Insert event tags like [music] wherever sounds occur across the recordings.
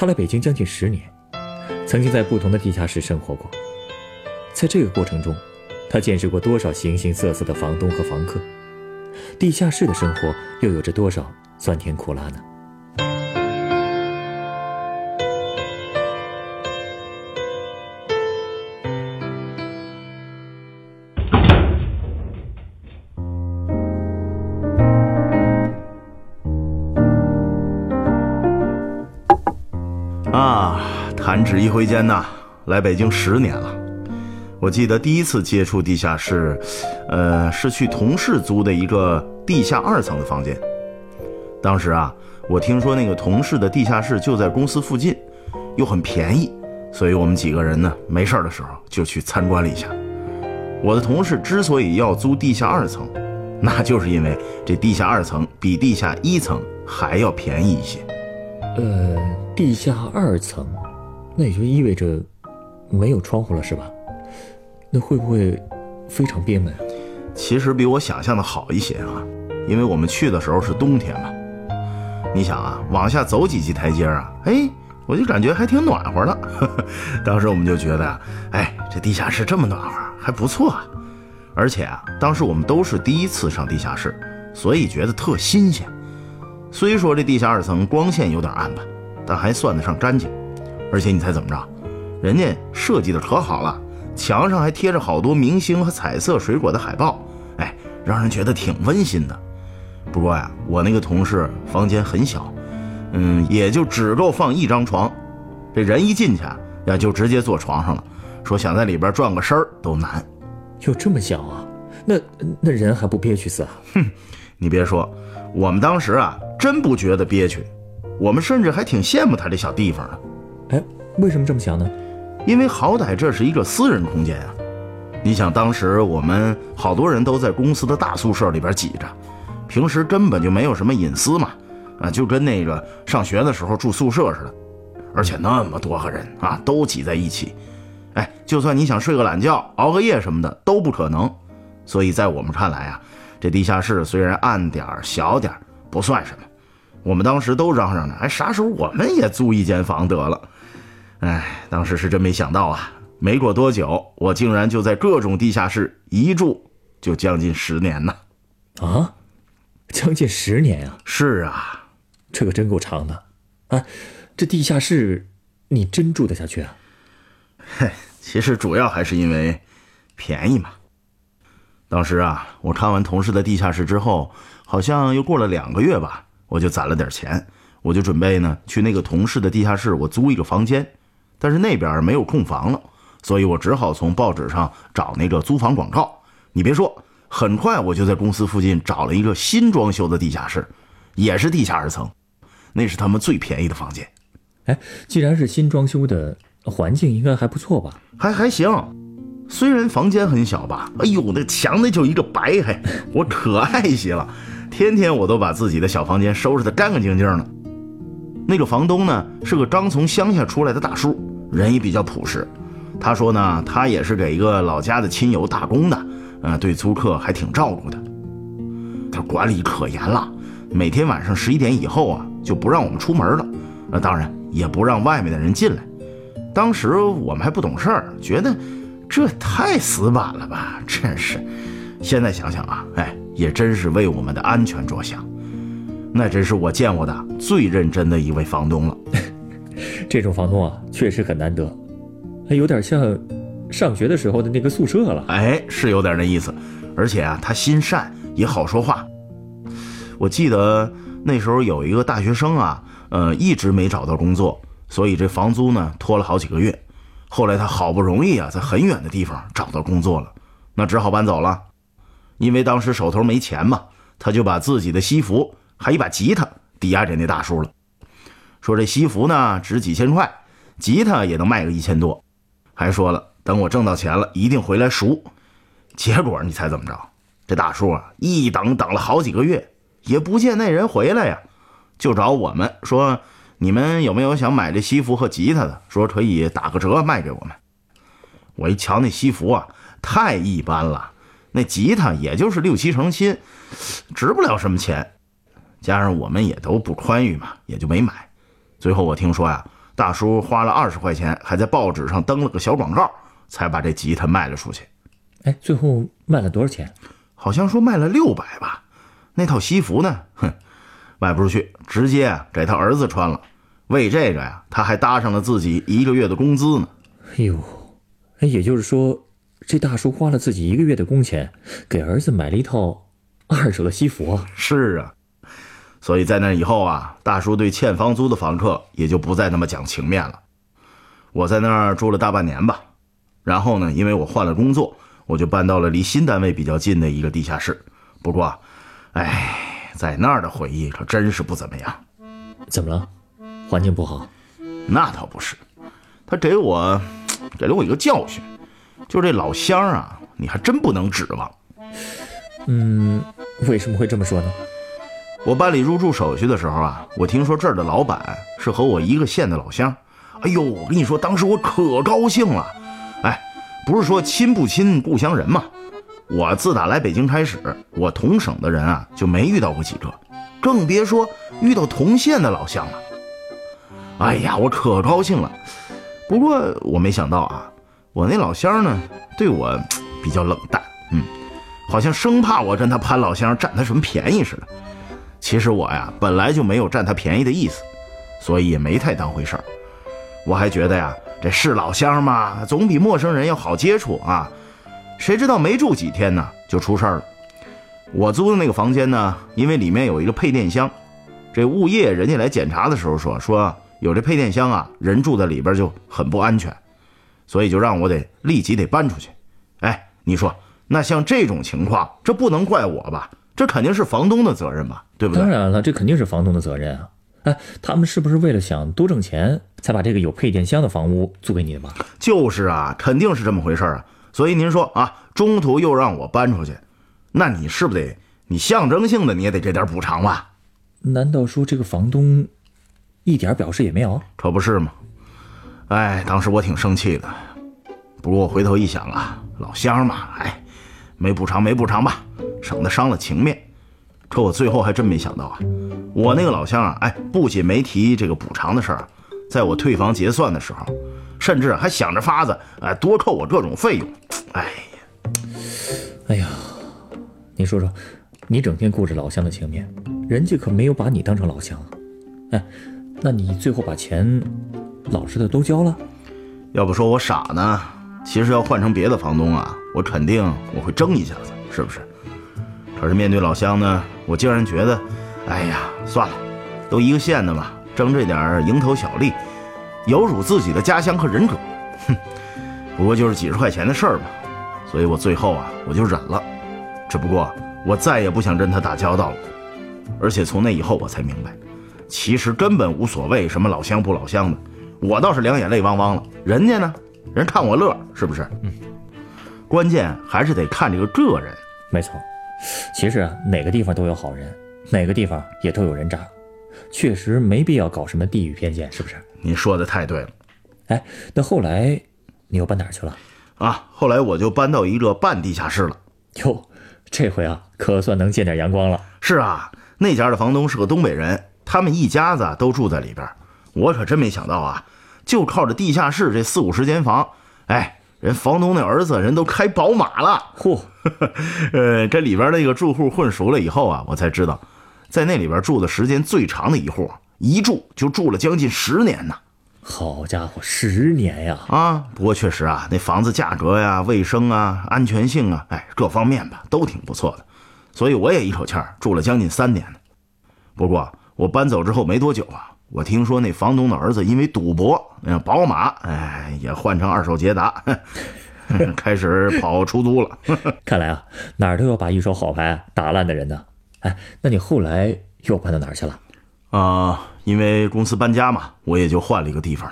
他来北京将近十年，曾经在不同的地下室生活过。在这个过程中，他见识过多少形形色色的房东和房客，地下室的生活又有着多少酸甜苦辣呢？指一挥间呐，来北京十年了。我记得第一次接触地下室，呃，是去同事租的一个地下二层的房间。当时啊，我听说那个同事的地下室就在公司附近，又很便宜，所以我们几个人呢，没事的时候就去参观了一下。我的同事之所以要租地下二层，那就是因为这地下二层比地下一层还要便宜一些。呃，地下二层，那也就意味着没有窗户了，是吧？那会不会非常憋闷啊？其实比我想象的好一些啊，因为我们去的时候是冬天嘛。你想啊，往下走几级台阶啊，哎，我就感觉还挺暖和的。[laughs] 当时我们就觉得，哎，这地下室这么暖和，还不错啊。而且啊，当时我们都是第一次上地下室，所以觉得特新鲜。虽说这地下二层光线有点暗吧，但还算得上干净。而且你猜怎么着？人家设计的可好了，墙上还贴着好多明星和彩色水果的海报，哎，让人觉得挺温馨的。不过呀，我那个同事房间很小，嗯，也就只够放一张床，这人一进去啊，呀就直接坐床上了，说想在里边转个身儿都难。有这么小啊？那那人还不憋屈死啊？哼，你别说，我们当时啊。真不觉得憋屈，我们甚至还挺羡慕他这小地方呢。哎，为什么这么想呢？因为好歹这是一个私人空间啊。你想，当时我们好多人都在公司的大宿舍里边挤着，平时根本就没有什么隐私嘛，啊，就跟那个上学的时候住宿舍似的。而且那么多个人啊，都挤在一起，哎，就算你想睡个懒觉、熬个夜什么的都不可能。所以在我们看来啊，这地下室虽然暗点小点不算什么。我们当时都嚷嚷着，哎，啥时候我们也租一间房得了？哎，当时是真没想到啊！没过多久，我竟然就在各种地下室一住就将近十年呢！啊，将近十年啊！是啊，这可真够长的。啊，这地下室你真住得下去啊？嘿，其实主要还是因为便宜嘛。当时啊，我看完同事的地下室之后，好像又过了两个月吧。我就攒了点钱，我就准备呢去那个同事的地下室，我租一个房间，但是那边没有空房了，所以我只好从报纸上找那个租房广告。你别说，很快我就在公司附近找了一个新装修的地下室，也是地下二层，那是他们最便宜的房间。哎，既然是新装修的，环境应该还不错吧？还还行，虽然房间很小吧，哎呦，那墙那就一个白，嘿，我可爱些了。天天我都把自己的小房间收拾得干干净净的。那个房东呢，是个刚从乡下出来的大叔，人也比较朴实。他说呢，他也是给一个老家的亲友打工的，呃，对租客还挺照顾的。他管理可严了，每天晚上十一点以后啊，就不让我们出门了，呃，当然也不让外面的人进来。当时我们还不懂事儿，觉得这太死板了吧，真是。现在想想啊，哎。也真是为我们的安全着想，那真是我见过的最认真的一位房东了。[laughs] 这种房东啊，确实很难得，还有点像上学的时候的那个宿舍了。哎，是有点那意思，而且啊，他心善也好说话。我记得那时候有一个大学生啊，呃，一直没找到工作，所以这房租呢拖了好几个月。后来他好不容易啊，在很远的地方找到工作了，那只好搬走了。因为当时手头没钱嘛，他就把自己的西服还一把吉他抵押给那大叔了。说这西服呢值几千块，吉他也能卖个一千多，还说了等我挣到钱了一定回来赎。结果你猜怎么着？这大叔啊，一等等了好几个月，也不见那人回来呀，就找我们说：“你们有没有想买这西服和吉他的？说可以打个折卖给我们。”我一瞧那西服啊，太一般了，那吉他也就是六七成新，值不了什么钱。加上我们也都不宽裕嘛，也就没买。最后我听说呀，大叔花了二十块钱，还在报纸上登了个小广告，才把这吉他卖了出去。哎，最后卖了多少钱？好像说卖了六百吧。那套西服呢？哼，卖不出去，直接给他儿子穿了。为这个呀，他还搭上了自己一个月的工资呢。哎呦，也就是说，这大叔花了自己一个月的工钱，给儿子买了一套二手的西服啊。是啊，所以在那以后啊，大叔对欠房租的房客也就不再那么讲情面了。我在那儿住了大半年吧，然后呢，因为我换了工作。我就搬到了离新单位比较近的一个地下室，不过，哎，在那儿的回忆可真是不怎么样。怎么了？环境不好？那倒不是，他给我给了我一个教训，就这老乡啊，你还真不能指望。嗯，为什么会这么说呢？我办理入住手续的时候啊，我听说这儿的老板是和我一个县的老乡。哎呦，我跟你说，当时我可高兴了。哎不是说亲不亲故乡人吗？我自打来北京开始，我同省的人啊就没遇到过几个，更别说遇到同县的老乡了。哎呀，我可高兴了。不过我没想到啊，我那老乡呢对我比较冷淡，嗯，好像生怕我跟他攀老乡占他什么便宜似的。其实我呀本来就没有占他便宜的意思，所以也没太当回事儿。我还觉得呀。这是老乡嘛，总比陌生人要好接触啊！谁知道没住几天呢，就出事儿了。我租的那个房间呢，因为里面有一个配电箱，这物业人家来检查的时候说，说有这配电箱啊，人住在里边就很不安全，所以就让我得立即得搬出去。哎，你说那像这种情况，这不能怪我吧？这肯定是房东的责任吧？对不对？当然了，这肯定是房东的责任啊。哎，他们是不是为了想多挣钱，才把这个有配电箱的房屋租给你的吗？就是啊，肯定是这么回事啊。所以您说啊，中途又让我搬出去，那你是不是得你象征性的你也得这点补偿吧？难道说这个房东一点表示也没有？可不是吗？哎，当时我挺生气的，不过我回头一想啊，老乡嘛，哎，没补偿没补偿吧，省得伤了情面。可我最后还真没想到啊，我那个老乡啊，哎，不仅没提这个补偿的事儿，在我退房结算的时候，甚至还想着法子，哎，多扣我各种费用。哎呀，哎呀，你说说，你整天顾着老乡的情面，人家可没有把你当成老乡啊。哎，那你最后把钱老实的都交了？要不说我傻呢，其实要换成别的房东啊，我肯定我会争一下子，是不是？可是面对老乡呢，我竟然觉得，哎呀，算了，都一个县的嘛，争这点蝇头小利，有辱自己的家乡和人格。哼，不过就是几十块钱的事儿嘛，所以我最后啊，我就忍了。只不过我再也不想跟他打交道了。而且从那以后，我才明白，其实根本无所谓什么老乡不老乡的，我倒是两眼泪汪汪了。人家呢，人看我乐，是不是？嗯。关键还是得看这个个人。没错。其实啊，哪个地方都有好人，哪个地方也都有人渣，确实没必要搞什么地域偏见，是不是？你说的太对了。哎，那后来你又搬哪儿去了？啊，后来我就搬到一个半地下室了。哟，这回啊，可算能见点阳光了。是啊，那家的房东是个东北人，他们一家子都住在里边。我可真没想到啊，就靠着地下室这四五十间房，哎。人房东那儿子人都开宝马了，嚯！[laughs] 呃，这里边那个住户混熟了以后啊，我才知道，在那里边住的时间最长的一户，一住就住了将近十年呢。好家伙，十年呀！啊，不过确实啊，那房子价格呀、卫生啊、安全性啊，哎，各方面吧都挺不错的，所以我也一口气住了将近三年呢。不过我搬走之后没多久啊。我听说那房东的儿子因为赌博，那宝马，哎，也换成二手捷达，[laughs] 开始跑出租了。[laughs] 看来啊，哪儿都有把一手好牌打烂的人呢。哎，那你后来又搬到哪儿去了？啊，因为公司搬家嘛，我也就换了一个地方。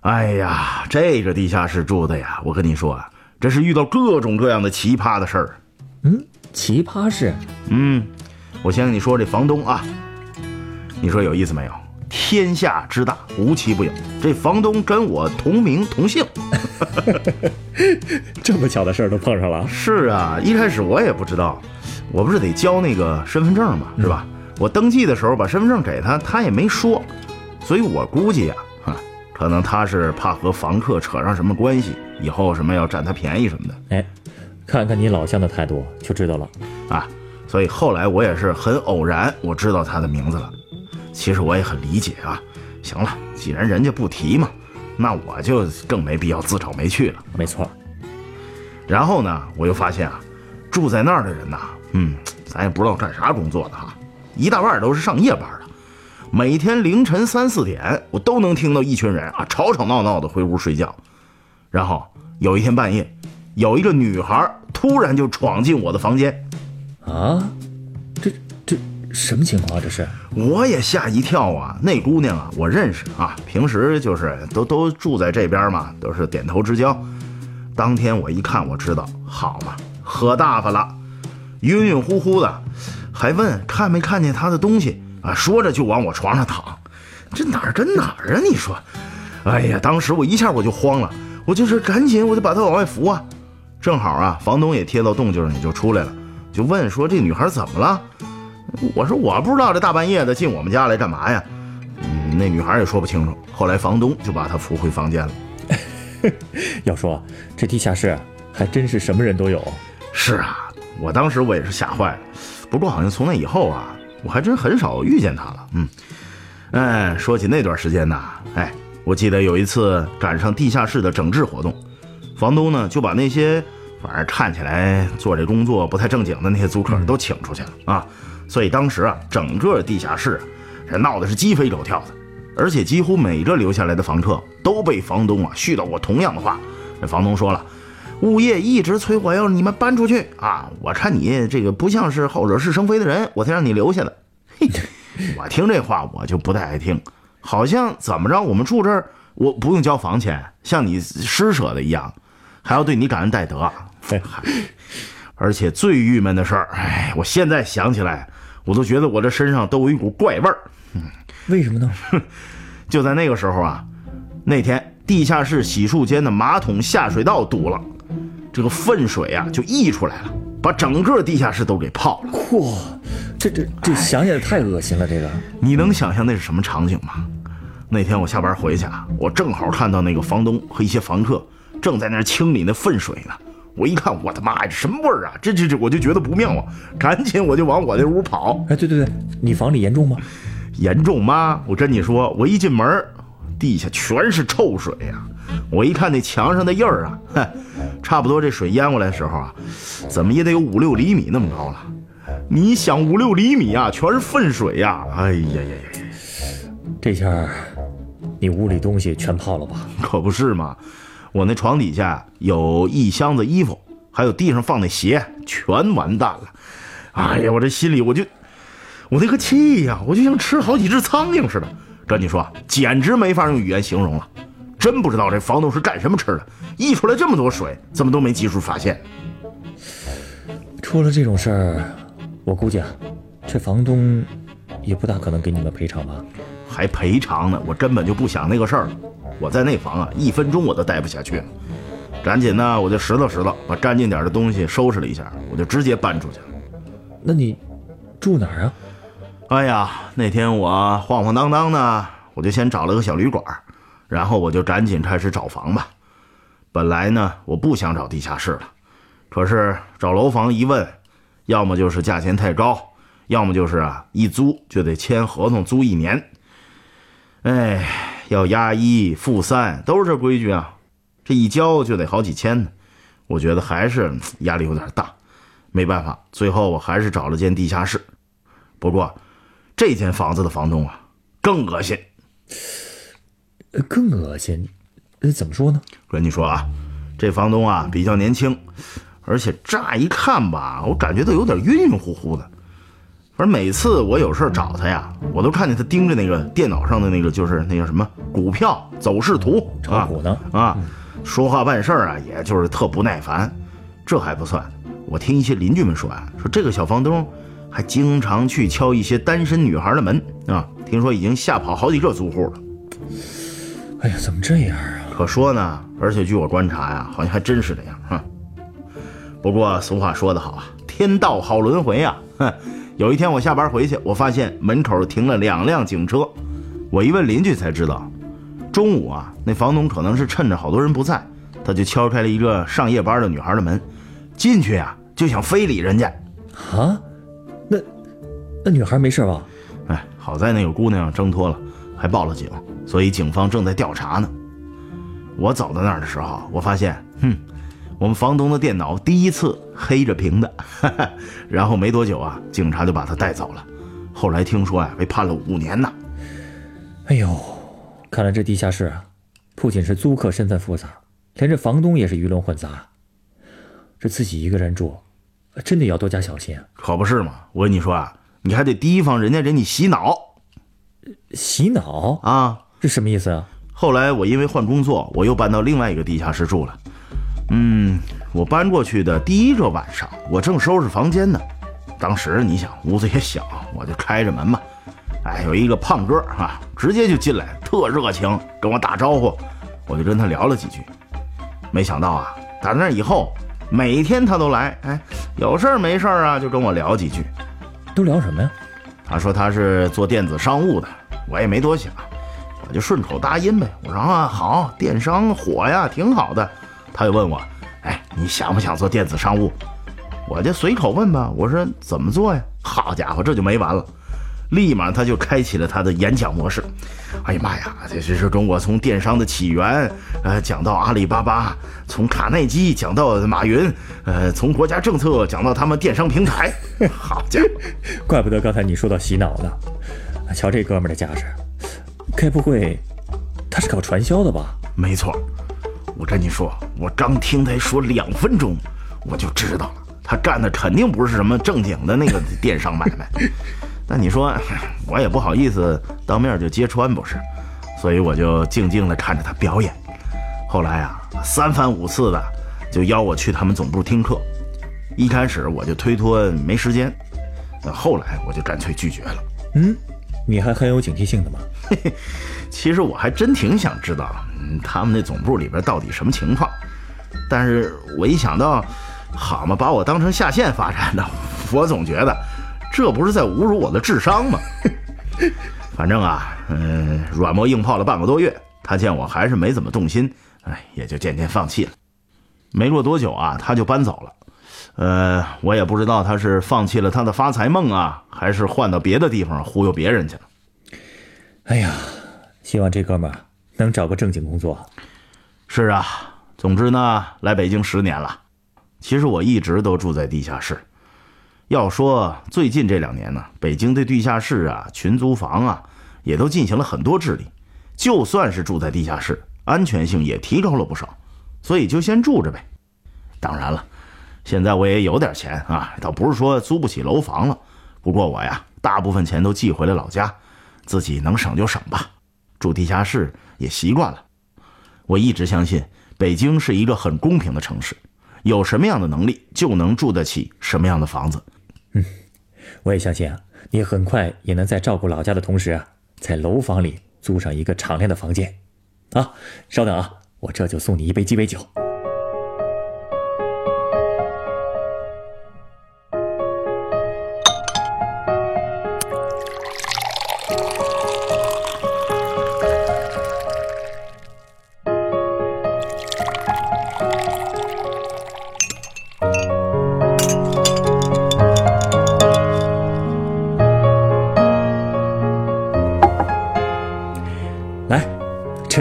哎呀，这个地下室住的呀，我跟你说啊，这是遇到各种各样的奇葩的事儿。嗯，奇葩事。嗯，我先跟你说这房东啊，你说有意思没有？天下之大，无奇不有。这房东跟我同名同姓，[laughs] 这么巧的事儿都碰上了。是啊，一开始我也不知道，我不是得交那个身份证嘛，是吧？我登记的时候把身份证给他，他也没说，所以我估计呀。哈可能他是怕和房客扯上什么关系，以后什么要占他便宜什么的。哎，看看你老乡的态度就知道了啊。所以后来我也是很偶然，我知道他的名字了。其实我也很理解啊。行了，既然人家不提嘛，那我就更没必要自找没趣了。没错。然后呢，我又发现啊，住在那儿的人呐，嗯，咱也不知道干啥工作的哈，一大半都是上夜班的。每天凌晨三四点，我都能听到一群人啊吵吵闹闹的回屋睡觉。然后有一天半夜，有一个女孩突然就闯进我的房间。啊，这这什么情况？这是？我也吓一跳啊！那姑娘啊，我认识啊，平时就是都都住在这边嘛，都是点头之交。当天我一看，我知道，好嘛，喝大发了，晕晕乎乎的，还问看没看见她的东西。啊，说着就往我床上躺，这哪儿跟哪儿啊？你说，哎呀，当时我一下我就慌了，我就是赶紧我就把他往外扶啊。正好啊，房东也贴到动静上，也就出来了，就问说这女孩怎么了？我说我不知道，这大半夜的进我们家来干嘛呀？嗯，那女孩也说不清楚。后来房东就把她扶回房间了。[laughs] 要说这地下室还真是什么人都有。是啊，我当时我也是吓坏了。不过好像从那以后啊。我还真很少遇见她了，嗯，哎，说起那段时间呐，哎，我记得有一次赶上地下室的整治活动，房东呢就把那些反正看起来做这工作不太正经的那些租客都请出去了啊，所以当时啊，整个地下室这闹的是鸡飞狗跳的，而且几乎每个留下来的房客都被房东啊絮叨过同样的话，这房东说了。物业一直催我要你们搬出去啊！我看你这个不像是好惹是生非的人，我才让你留下的。嘿，我听这话我就不太爱听，好像怎么着我们住这儿我不用交房钱，像你施舍的一样，还要对你感恩戴德。嗨，而且最郁闷的事儿，哎，我现在想起来，我都觉得我这身上都有一股怪味儿。嗯，为什么呢？[laughs] 就在那个时候啊，那天地下室洗漱间的马桶下水道堵了。这个粪水啊，就溢出来了，把整个地下室都给泡了。嚯，这这这想起来太恶心了。这个，你能想象那是什么场景吗？那天我下班回去啊，我正好看到那个房东和一些房客正在那清理那粪水呢。我一看，我的妈呀，这什么味儿啊？这这这，我就觉得不妙啊，赶紧我就往我那屋跑。哎，对对对，你房里严重吗？严重吗？我跟你说，我一进门，地下全是臭水呀。我一看那墙上的印儿啊，哼，差不多这水淹过来的时候啊，怎么也得有五六厘米那么高了。你想五六厘米啊，全是粪水呀！哎呀呀呀呀！这下你屋里东西全泡了吧？可不是嘛，我那床底下有一箱子衣服，还有地上放那鞋，全完蛋了。哎呀，我这心里我就我那个气呀，我就像吃好几只苍蝇似的。跟你说，简直没法用语言形容了。真不知道这房东是干什么吃的，溢出来这么多水，怎么都没及时发现。出了这种事儿，我估计啊，这房东也不大可能给你们赔偿吧？还赔偿呢？我根本就不想那个事儿了。我在那房啊，一分钟我都待不下去了。赶紧呢，我就拾掇拾掇，把干净点的东西收拾了一下，我就直接搬出去了。那你住哪儿啊？哎呀，那天我晃晃荡荡呢，我就先找了个小旅馆。然后我就赶紧开始找房吧。本来呢，我不想找地下室了，可是找楼房一问，要么就是价钱太高，要么就是啊一租就得签合同租一年。哎，要押一付三，都是这规矩啊。这一交就得好几千呢，我觉得还是压力有点大。没办法，最后我还是找了间地下室。不过，这间房子的房东啊，更恶心。更恶心，呃，怎么说呢？跟你说啊，这房东啊比较年轻，而且乍一看吧，我感觉都有点晕晕乎乎的。反正每次我有事儿找他呀，我都看见他盯着那个电脑上的那个，就是那叫什么股票走势图炒股呢啊，说话办事儿啊，也就是特不耐烦。这还不算，我听一些邻居们说啊，说这个小房东还经常去敲一些单身女孩的门啊，听说已经吓跑好几个租户了。哎呀，怎么这样啊？可说呢，而且据我观察呀，好像还真是这样。啊，不过俗话说得好啊，天道好轮回啊。哼，[laughs] 有一天我下班回去，我发现门口停了两辆警车。我一问邻居才知道，中午啊，那房东可能是趁着好多人不在，他就敲开了一个上夜班的女孩的门，进去呀就想非礼人家。啊？那那女孩没事吧？哎，好在那个姑娘挣脱了，还报了警，所以警方正在调查呢。我走到那儿的时候，我发现，哼，我们房东的电脑第一次黑着屏的，[laughs] 然后没多久啊，警察就把他带走了。后来听说呀，被判了五年呢。哎呦，看来这地下室啊，不仅是租客身份复杂，连这房东也是鱼龙混杂。这自己一个人住，真的要多加小心啊！可不是嘛，我跟你说啊，你还得提防人家给你洗脑洗脑？啊。这什么意思啊？后来我因为换工作，我又搬到另外一个地下室住了。嗯，我搬过去的第一个晚上，我正收拾房间呢。当时你想屋子也小，[laughs] 我就开着门嘛。哎，有一个胖哥啊，直接就进来，特热情，跟我打招呼。我就跟他聊了几句。没想到啊，打那以后，每天他都来，哎，有事儿没事儿啊，就跟我聊几句。都聊什么呀？他说他是做电子商务的，我也没多想，我就顺口答应呗。我说啊，好，电商火呀，挺好的。他又问我，哎，你想不想做电子商务？我就随口问吧，我说怎么做呀？好家伙，这就没完了，立马他就开启了他的演讲模式。哎呀妈呀，这这是中国从电商的起源，呃，讲到阿里巴巴，从卡耐基讲到马云，呃，从国家政策讲到他们电商平台。好家伙！怪不得刚才你说到洗脑呢。瞧这哥们儿的架势，该不会他是搞传销的吧？没错，我跟你说，我刚听他说两分钟，我就知道了，他干的肯定不是什么正经的那个 [laughs] 电商买卖。那你说，我也不好意思当面就揭穿，不是？所以我就静静地看着他表演。后来啊，三番五次的就邀我去他们总部听课。一开始我就推脱没时间，那后来我就干脆拒绝了。嗯，你还很有警惕性的嘛？[laughs] 其实我还真挺想知道，嗯，他们那总部里边到底什么情况。但是我一想到，好嘛，把我当成下线发展的，[laughs] 我总觉得这不是在侮辱我的智商吗？[laughs] 反正啊，嗯，软磨硬泡了半个多月，他见我还是没怎么动心，哎，也就渐渐放弃了。没过多久啊，他就搬走了。呃，我也不知道他是放弃了他的发财梦啊，还是换到别的地方忽悠别人去了。哎呀，希望这哥们儿能找个正经工作。是啊，总之呢，来北京十年了。其实我一直都住在地下室。要说最近这两年呢，北京对地下室啊、群租房啊，也都进行了很多治理。就算是住在地下室，安全性也提高了不少。所以就先住着呗。当然了，现在我也有点钱啊，倒不是说租不起楼房了。不过我呀，大部分钱都寄回了老家，自己能省就省吧。住地下室也习惯了。我一直相信，北京是一个很公平的城市，有什么样的能力就能住得起什么样的房子。嗯我也相信啊，你很快也能在照顾老家的同时啊，在楼房里租上一个敞亮的房间。啊，稍等啊，我这就送你一杯鸡尾酒。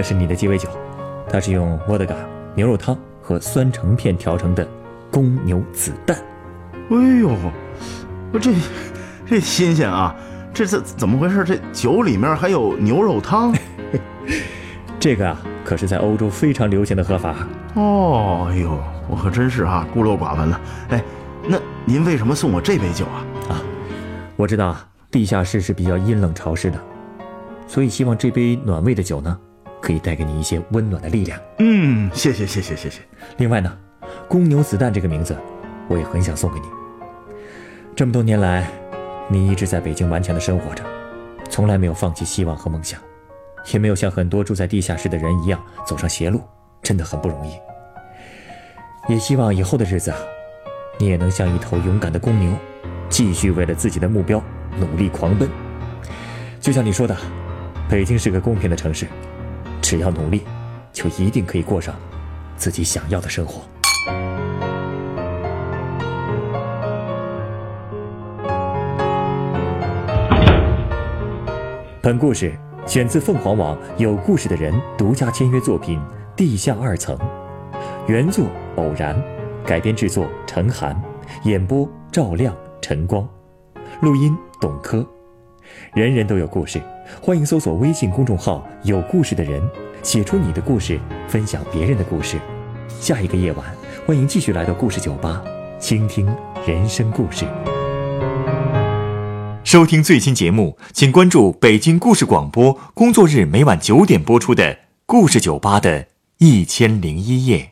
这是你的鸡尾酒，它是用沃德嘎、牛肉汤和酸橙片调成的公牛子弹。哎呦，我这这新鲜啊！这是怎么回事？这酒里面还有牛肉汤？[laughs] 这个啊，可是在欧洲非常流行的喝法。哦，哎呦，我可真是哈、孤陋寡闻了。哎，那您为什么送我这杯酒啊？啊我知道啊地下室是比较阴冷潮湿的，所以希望这杯暖胃的酒呢，可以带给你一些温暖的力量。嗯，谢谢谢谢谢谢。另外呢，公牛子弹这个名字，我也很想送给你。这么多年来，你一直在北京顽强的生活着，从来没有放弃希望和梦想，也没有像很多住在地下室的人一样走上邪路，真的很不容易。也希望以后的日子，你也能像一头勇敢的公牛，继续为了自己的目标努力狂奔。就像你说的，北京是个公平的城市，只要努力，就一定可以过上自己想要的生活。本故事选自凤凰网有故事的人独家签约作品《地下二层》，原作偶然，改编制作陈寒，演播赵亮、陈光，录音董珂。人人都有故事，欢迎搜索微信公众号“有故事的人”，写出你的故事，分享别人的故事。下一个夜晚，欢迎继续来到故事酒吧，倾听人生故事。收听最新节目，请关注北京故事广播，工作日每晚九点播出的《故事酒吧》的一千零一夜。